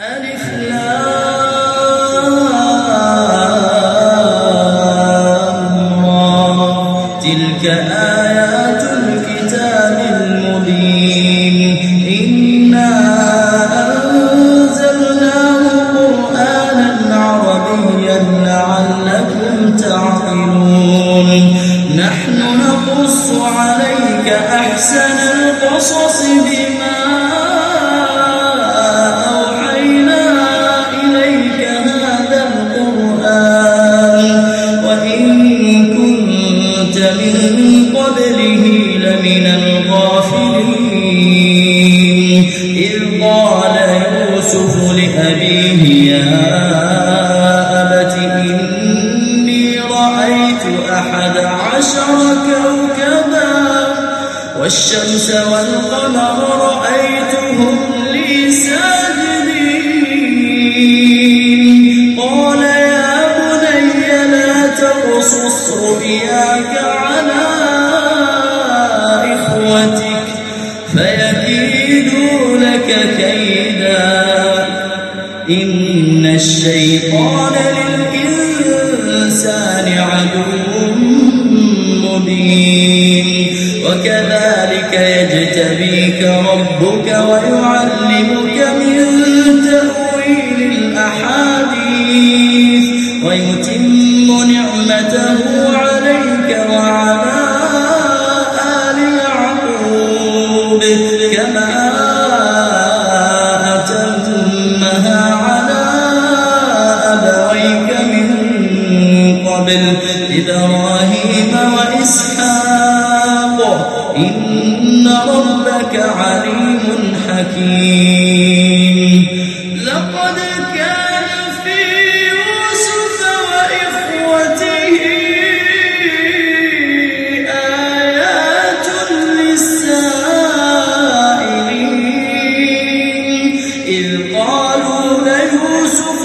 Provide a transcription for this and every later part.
والشمس رؤياك على إخوتك فيكيدوا لك كيدا. إن الشيطان للإنسان عدو مبين. وكذلك يجتبيك ربك ويعلمك من تأويل الأحاديث. ويتم نعمته يعقوب كما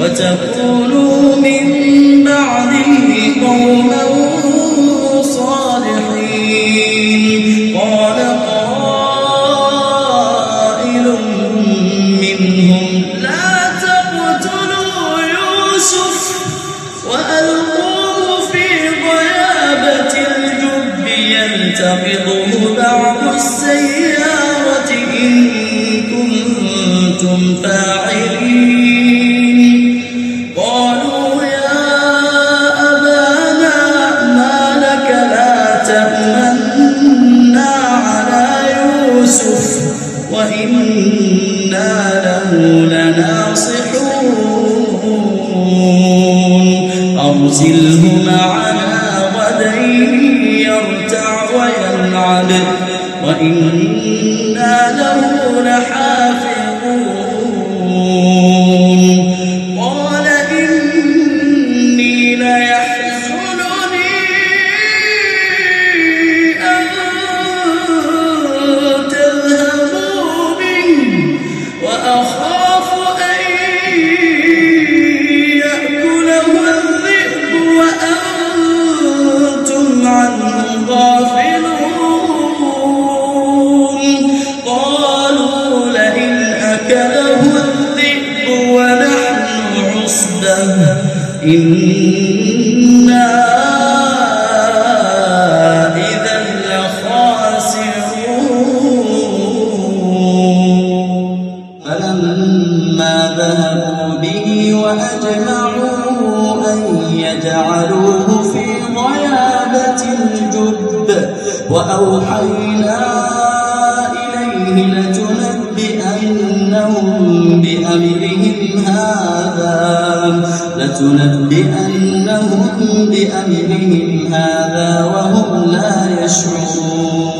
وتكونوا من بعده قوما صالحين وإنا له لناصحون أرسله وأجمعوا أن يجعلوه في غيابة الجب. وأوحينا إليه لتنبئنهم بأمرهم هذا. لتنبئنهم بأمرهم هذا وهم لا يشعرون.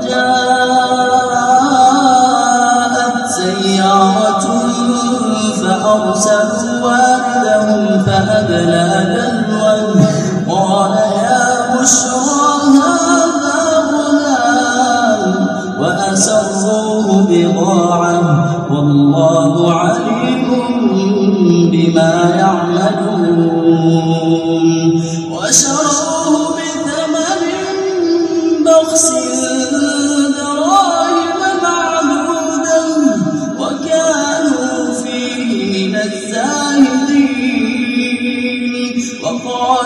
وجاءت سيارة فأرسلوا والدهم فأدلى دلوا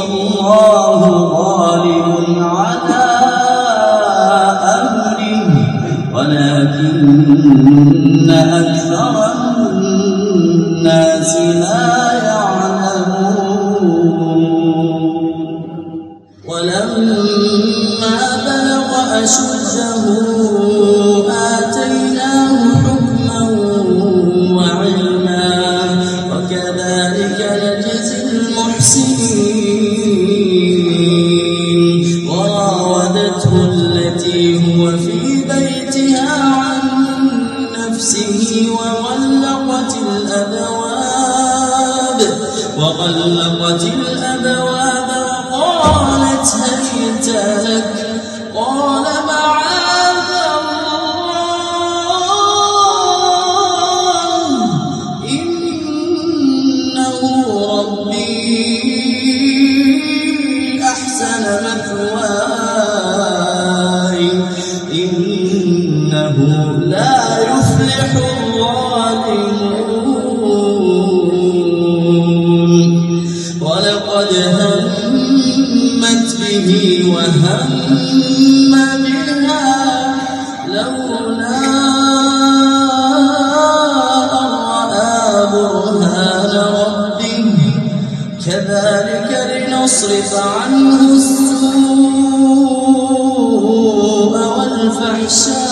والله وغلقت الأبواب وقالت هيت لك؟ قال معاذ الله. إنه ربي أحسن مثواي. إنه لا يفلح لنصرف عنه السوء والفحشاء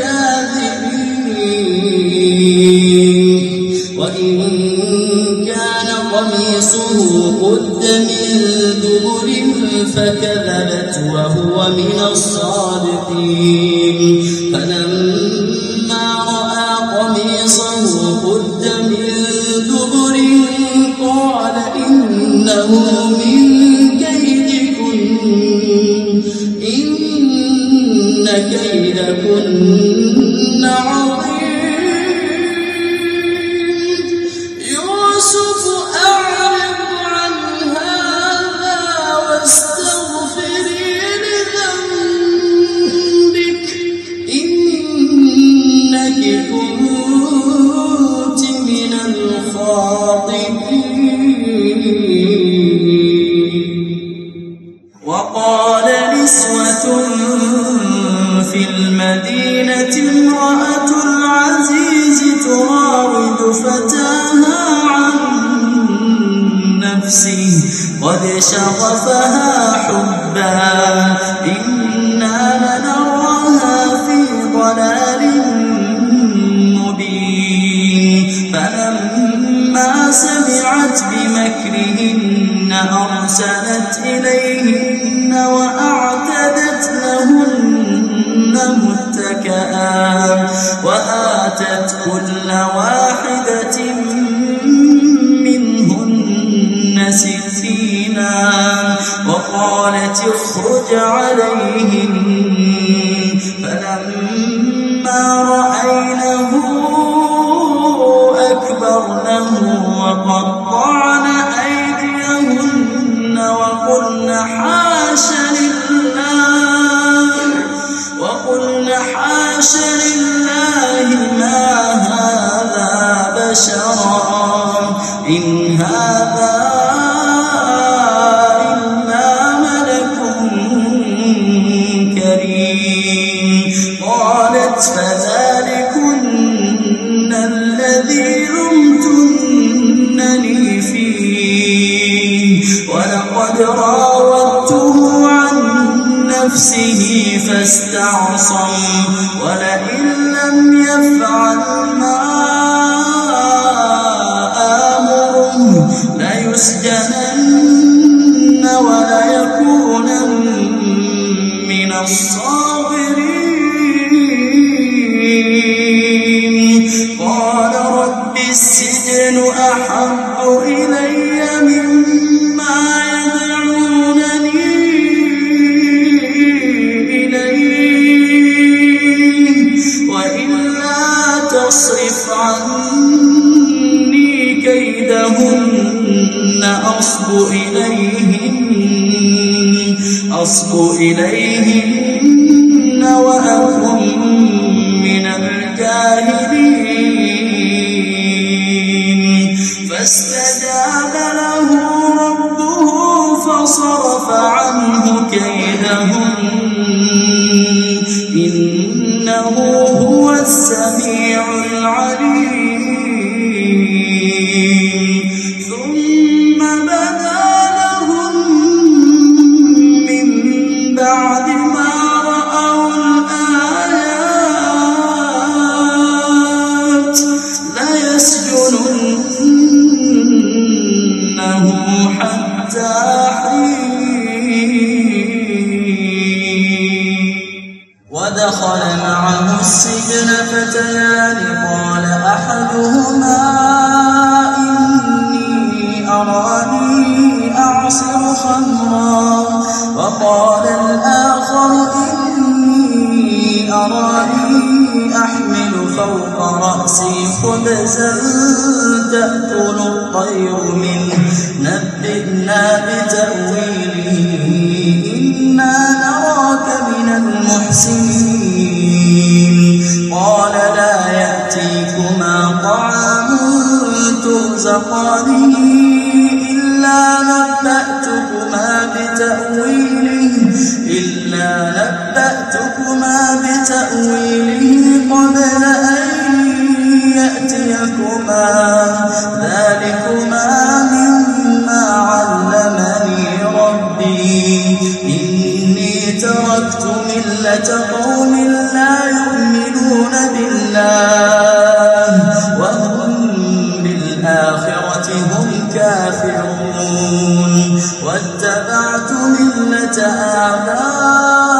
وإن كان قميصه قد من دبر فكذبت وهو من الصادقين. فلما فلما رأينه أكبرنه وقطعن أيديهن وقلن حاش لله وقلن حاش لله ما هذا بشرا. إن الذي لمتنني فيه. ولقد راودته عن نفسه فاستعصم. كيدهن إنه هو ودخل معه السجن فتيان قال أحدهما إني أراني أعصر خمرا. وقال الآخر إني أراني أحمل فوق رأسي خبزا تأكل الطير منه. نبئنا بتأويله إنا المحسنين قال لا يأتيكما طعام ترزقانه كافرون. واتبعت ملة آبائي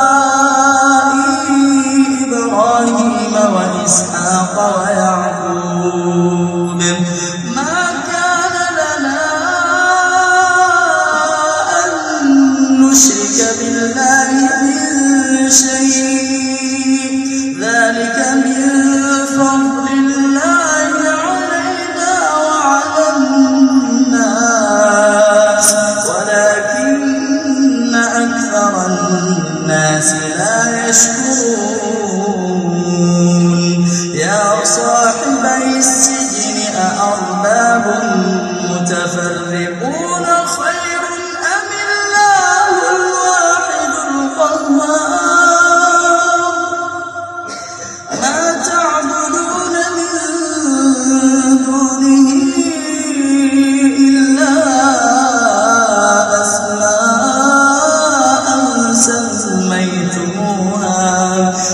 الناس لا يشكرون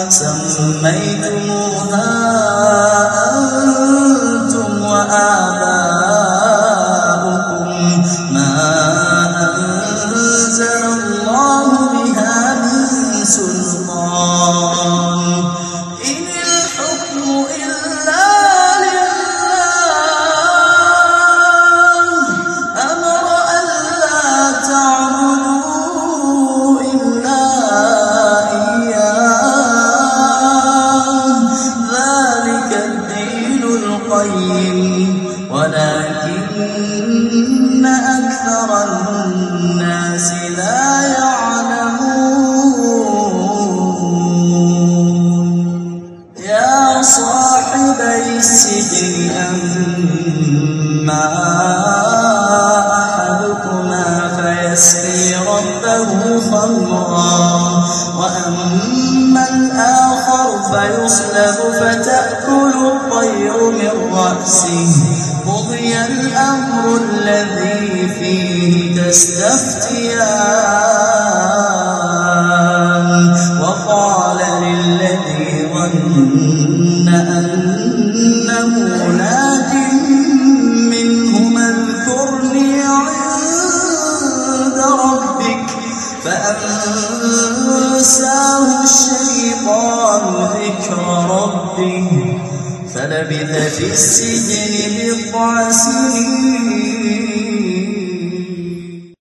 سميتموه القيم ولكن أكثر الناس لا يعلمون الأمر الذي فيه تستفتيان. فلبث في السجن بضع سنين.